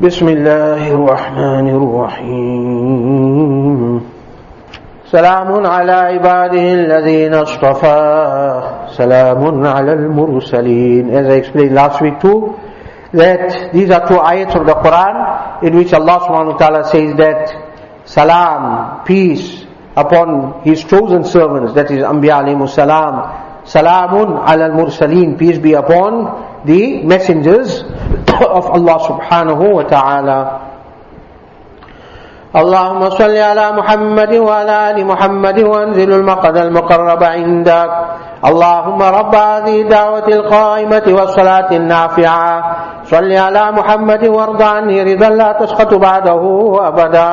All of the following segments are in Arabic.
بسم الله الرحمن الرحيم سلام على عباده الذين اصطفى سلام على المرسلين As I explained last week too, that these are two ayats of the Quran in which Allah subhanahu wa ta'ala says that salam, peace upon His chosen servants, that is Anbiya alayhi salam, salamun ala al-mursaleen, peace be upon the messengers of Allah subhanahu wa ta'ala. اللهم صل على محمد وعلى آل محمد وانزل المقد المقرب عندك. اللهم رب هذه الدعوة القائمة والصلاة النافعة. صل على محمد وارض عني رضا لا تسقط بعده أبدا.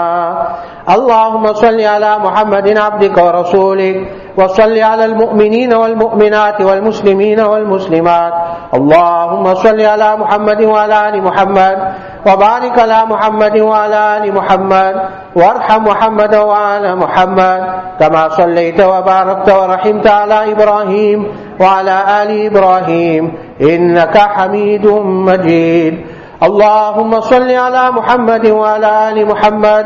اللهم صل على محمد عبدك ورسولك. وصل على المؤمنين والمؤمنات والمسلمين والمسلمات. اللهم صل على محمد وعلى آل محمد. وبارك على محمد وعلى آل محمد وارحم محمد وعلى محمد كما صليت وباركت ورحمت على إبراهيم وعلى آل إبراهيم إنك حميد مجيد. اللهم صل على محمد وعلى آل محمد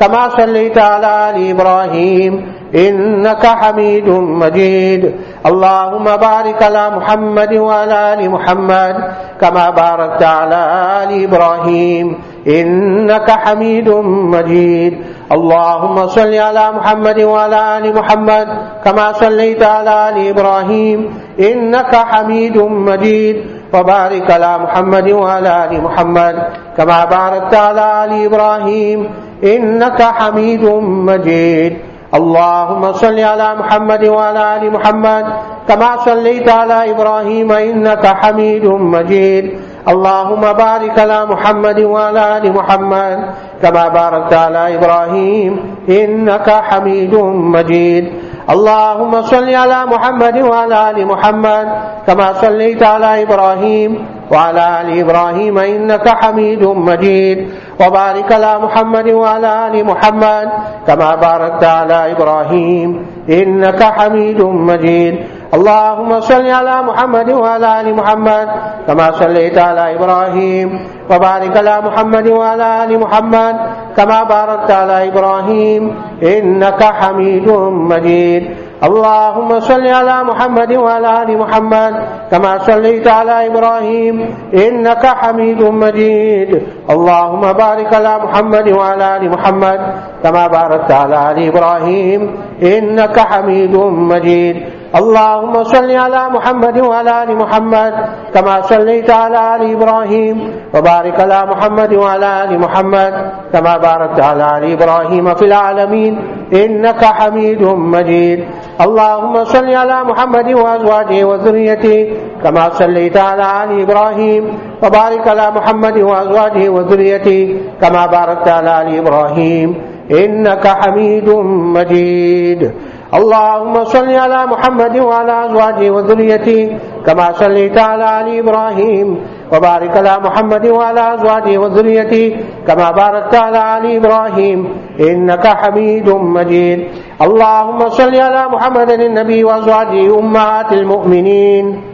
كما صليت على آل إبراهيم إنك حميد مجيد. اللهم بارك على محمد وعلى آل محمد كما باركت على آل إبراهيم. إنك حميد مجيد. اللهم صل على محمد وعلى آل محمد كما صليت على آل إبراهيم. إنك حميد مجيد. وبارك على محمد وعلى آل محمد كما باركت على آل إبراهيم. إنك حميد مجيد. اللهم صل على محمد وعلى آل محمد كما صليت على إبراهيم إنك حميد مجيد. اللهم بارك على محمد وعلى آل محمد كما باركت على إبراهيم إنك حميد مجيد. اللهم صل على محمد وعلى آل محمد كما صليت على إبراهيم وعلى آل إبراهيم إنك حميد مجيد وبارك على محمد وعلى آل محمد كما باركت على إبراهيم إنك حميد مجيد اللهم صل على محمد وعلى آل محمد كما صليت على إبراهيم وبارك على محمد وعلى آل محمد كما باركت على إبراهيم إنك حميد مجيد. اللهم صل على محمد وعلى آل محمد كما صليت على إبراهيم إنك حميد مجيد. اللهم بارك على محمد وعلى آل محمد كما باركت على آل إبراهيم إنك حميد مجيد. اللهم صل على محمد وعلى آل محمد كما صليت على آل إبراهيم وبارك على محمد وعلى آل محمد كما باركت على آل إبراهيم في العالمين إنك حميد مجيد. اللهم صل على محمد وأزواجه وذريته كما صليت على آل إبراهيم وبارك على محمد وأزواجه وذريته كما باركت على آل إبراهيم. إنك حميد مجيد. اللهم صل على محمد وعلى أزواجه وذريته كما صليت على آل إبراهيم وبارك على محمد وعلى أزواجه وذريته كما باركت على آل إبراهيم إنك حميد مجيد. اللهم صل على محمد النبي وأزواجه أمهات المؤمنين.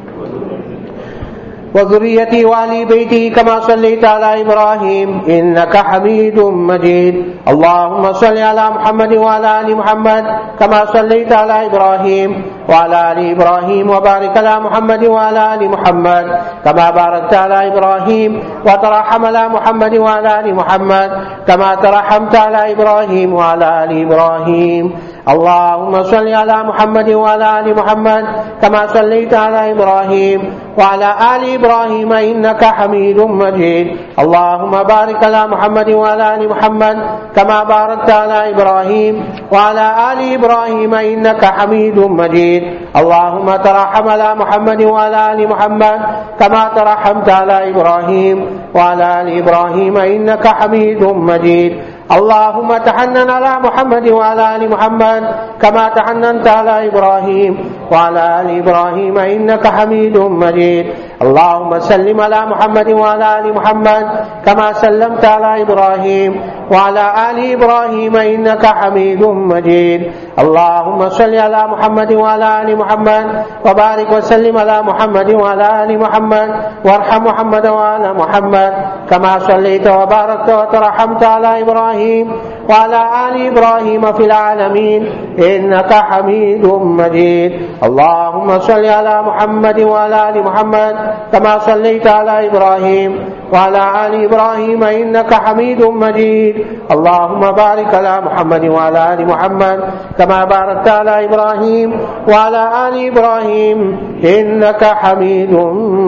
وذريته وآل بيته كما صليت على إبراهيم إنك حميد مجيد. اللهم صل على محمد وعلى آل محمد كما صليت على إبراهيم وعلى آل إبراهيم وبارك على محمد وعلى آل محمد كما باركت على إبراهيم وترحم على محمد وعلى آل محمد كما ترحمت على إبراهيم وعلى آل إبراهيم. اللهم صل على محمد وعلى آل محمد كما صليت على إبراهيم وعلى آل إبراهيم إنك حميد مجيد. اللهم بارك على محمد وعلى آل محمد كما باركت على إبراهيم وعلى آل إبراهيم إنك حميد مجيد. اللهم ترحم على محمد وعلى آل محمد كما ترحمت على إبراهيم وعلى آل إبراهيم إنك حميد مجيد. اللهم تحنن على محمد وعلى آل محمد كما تحننت على إبراهيم وعلى آل إبراهيم إنك حميد مجيد. اللهم سلم على محمد وعلى آل محمد كما سلمت على إبراهيم وعلى آل إبراهيم إنك حميد مجيد. اللهم صل على محمد وعلى آل محمد وبارك وسلم على محمد وعلى آل محمد وارحم محمد وعلى محمد كما صليت وباركت وترحمت على إبراهيم إبراهيم وعلى آل إبراهيم في العالمين إنك حميد مجيد. اللهم صل على محمد وعلى آل محمد كما صليت على إبراهيم وعلى آل إبراهيم إنك حميد مجيد. اللهم بارك على محمد وعلى آل محمد كما باركت على إبراهيم وعلى آل إبراهيم إنك حميد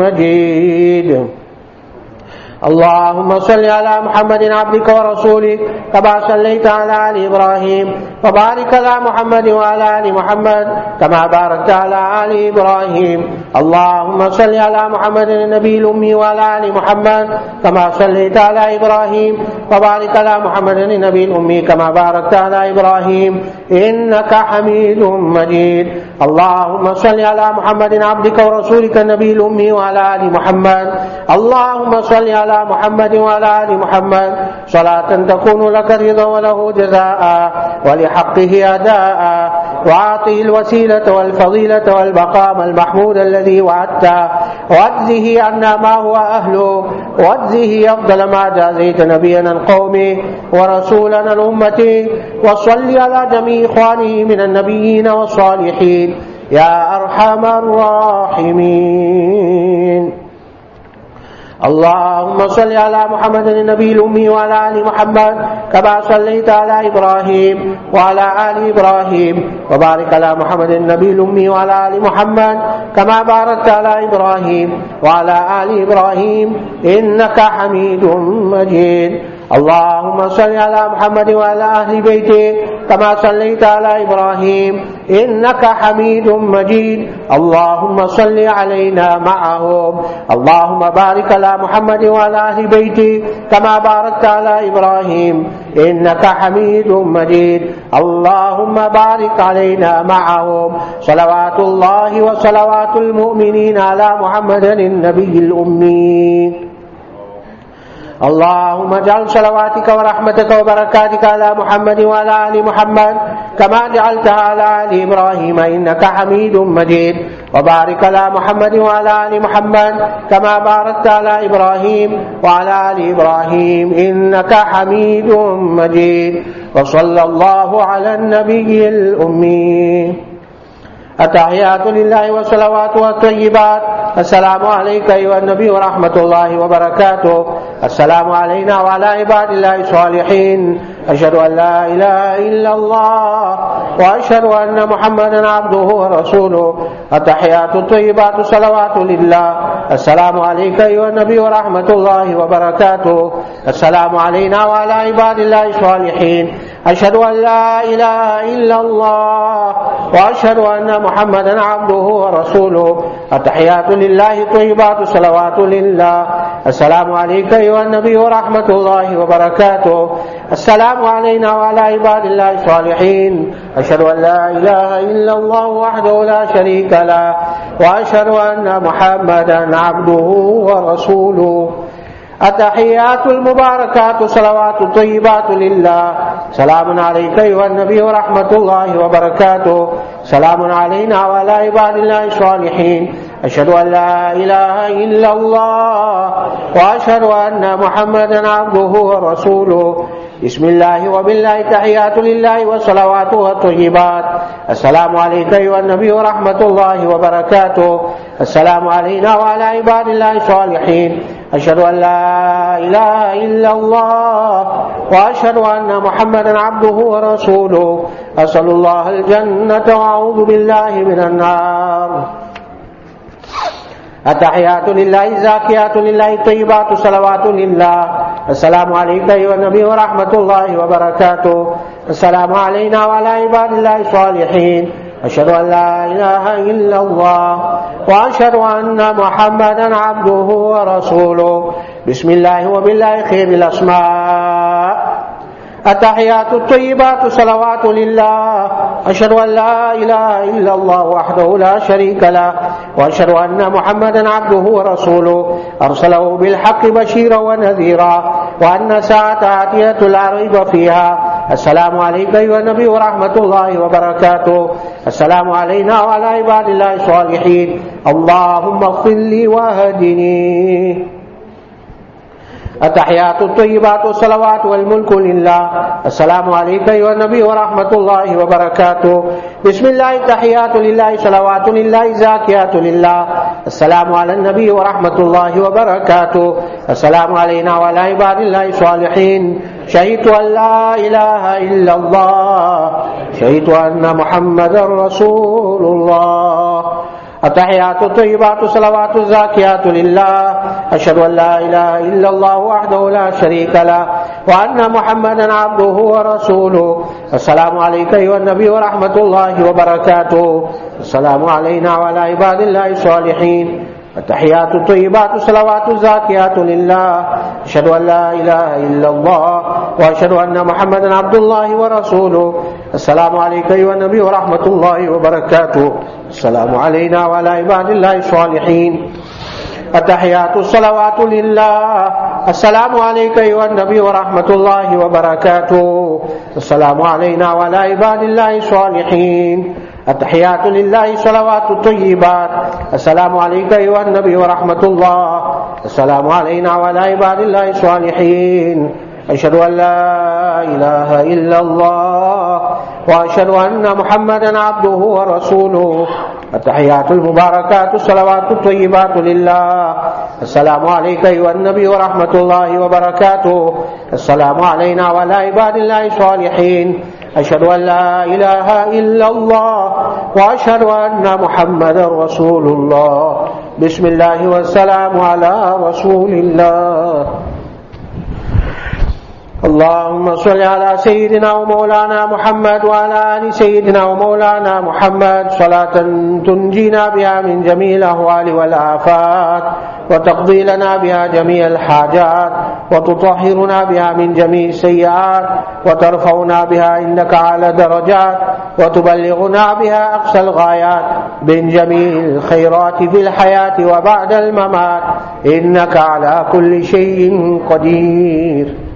مجيد. اللهم صل على محمد عبدك ورسولك كما صليت على آل إبراهيم وبارك على محمد وعلى آل محمد كما باركت على آل إبراهيم. اللهم صل على محمد النبي الأمي وعلى آل محمد كما صليت على إبراهيم وبارك على محمد النبي الأمي كما باركت على إبراهيم. إنك حميد مجيد. اللهم صل على محمد عبدك ورسولك النبي الأمي وعلى آل محمد. اللهم صل على على محمد وعلى آل محمد. صلاة تكون لك رضا وله جزاء ولحقه أداء. وأعطه الوسيلة والفضيلة والمقام المحمود الذي وعدته وأجزه عنا ما هو أهله. وأجزه أفضل ما جازيت نبينا القوم ورسولنا الأمة. وصل على جميع إخوانه من النبيين والصالحين. يا أرحم الراحمين. اللهم صل على محمد النبي الأمي وعلى آل محمد كما صليت على إبراهيم وعلى آل إبراهيم وبارك على محمد النبي الأمي وعلى آل محمد كما باركت على إبراهيم وعلى آل إبراهيم إنك حميد مجيد. اللهم صل على محمد وعلى أهل بيته كما صليت على إبراهيم إنك حميد مجيد. اللهم صل علينا معهم. اللهم بارك على محمد وعلى أهل بيته كما باركت على إبراهيم إنك حميد مجيد. اللهم بارك علينا معهم. صلوات الله وصلوات المؤمنين على محمد النبي الأمي. اللهم اجعل صلواتك ورحمتك وبركاتك على محمد وعلى آل محمد كما جعلتها على آل إبراهيم إنك حميد مجيد وبارك على محمد وعلى آل محمد كما باركت على إبراهيم وعلى آل إبراهيم إنك حميد مجيد وصلى الله على النبي الأمي. التحيات لله والصلوات والطيبات. السلام عليك أيها النبي ورحمة الله وبركاته. السلام علينا وعلى عباد الله الصالحين. أشهد أن لا إله إلا الله وأشهد أن محمدا عبده ورسوله. التحيات الطيبات الصلوات لله. السلام عليك أيها النبي ورحمة الله وبركاته. السلام علينا وعلى عباد الله الصالحين. أشهد أن لا إله إلا الله وأشهد أن محمدا عبده ورسوله. التحيات لله طيبات الصلوات لله. السلام عليك أيها النبي ورحمة الله وبركاته. السلام علينا وعلى عباد الله الصالحين. أشهد أن لا إله إلا الله وحده لا شريك له وأشهد أن محمدا عبده ورسوله. التحيات المباركات الصلوات الطيبات لله. سلام عليك أيها النبي ورحمة الله وبركاته. سلام علينا وعلى عباد الله الصالحين. أشهد أن لا إله إلا الله وأشهد أن محمدا عبده ورسوله. بسم الله وبالله تحيات لله وصلواته والطيبات. السلام عليك أيها النبي ورحمة الله وبركاته. السلام علينا وعلى عباد الله الصالحين. أشهد أن لا إله إلا الله وأشهد أن محمدا عبده ورسوله. أسأل الله الجنة وأعوذ بالله من النار. التحيات لله زاكيات لله طيبات صلوات لله. السلام عليك أيها النبي ورحمة الله وبركاته. السلام علينا وعلى عباد الله الصالحين. أشهد أن لا إله إلا الله وأشهد أن محمدا عبده ورسوله. بسم الله وبالله خير الأسماء. التحيات الطيبات صلوات لله. أشهد أن لا إله إلا الله وحده لا شريك له وأشهد أن محمدا عبده ورسوله. أرسله بالحق بشيرا ونذيرا وأن ساعة آتية لا ريب فيها. السلام عليك أيها النبي ورحمة الله وبركاته. السلام علينا وعلى عباد الله الصالحين. اللهم اغفر لي واهدني اتحیات الطیبات والصلوات والملک للہ۔ السلام علیکم یا نبی ورحمۃ اللہ وبرکاتہ۔ بسم اللہ التحیات للہ، صلوات للہ، زاکیات للہ۔ السلام علی النبی ورحمۃ اللہ وبرکاتہ۔ السلام علینا وعلی عباد اللہ الصالحین شهدت أن لا إله إلا الله شهدت أن محمد رسول الله التحيات الطيبات الصلوات الزاكيات لله. أشهد أن لا إله إلا الله وحده لا شريك له وأن محمدا عبده ورسوله. السلام عليك أيها النبي ورحمة الله وبركاته. السلام علينا وعلى عباد الله الصالحين. التحيات الطيبات الصلوات الزاكيات لله. أشهد أن لا إله إلا الله وأشهد أن محمدا عبد الله ورسوله. السلام عليك أيها النبي ورحمة الله وبركاته. السلام علينا وعلى عباد الله الصالحين. التحيات الصلوات لله. السلام عليك أيها النبي ورحمة الله وبركاته. السلام علينا وعلى عباد الله الصالحين. التحيات لله صلوات الطيبات. السلام عليك أيها النبي ورحمة الله. السلام علينا وعلى عباد الله الصالحين. أشهد أن لا إله إلا الله وأشهد أن محمدا عبده ورسوله. التحيات المباركات الصلوات الطيبات لله. السلام عليك أيها النبي ورحمة الله وبركاته. السلام علينا وعلى عباد الله الصالحين. أشهد أن لا إله إلا الله وأشهد أن محمدا رسول الله. بسم الله والسلام على رسول الله. اللهم صل على سيدنا ومولانا محمد وعلى آل سيدنا ومولانا محمد. صلاة تنجينا بها من جميع الأهوال والآفات وتقضي لنا بها جميع الحاجات وتطهرنا بها من جميع السيئات وترفعنا بها عندك على درجات وتبلغنا بها أقصى الغايات. من جميع الخيرات في الحياة وبعد الممات إنك على كل شيء قدير.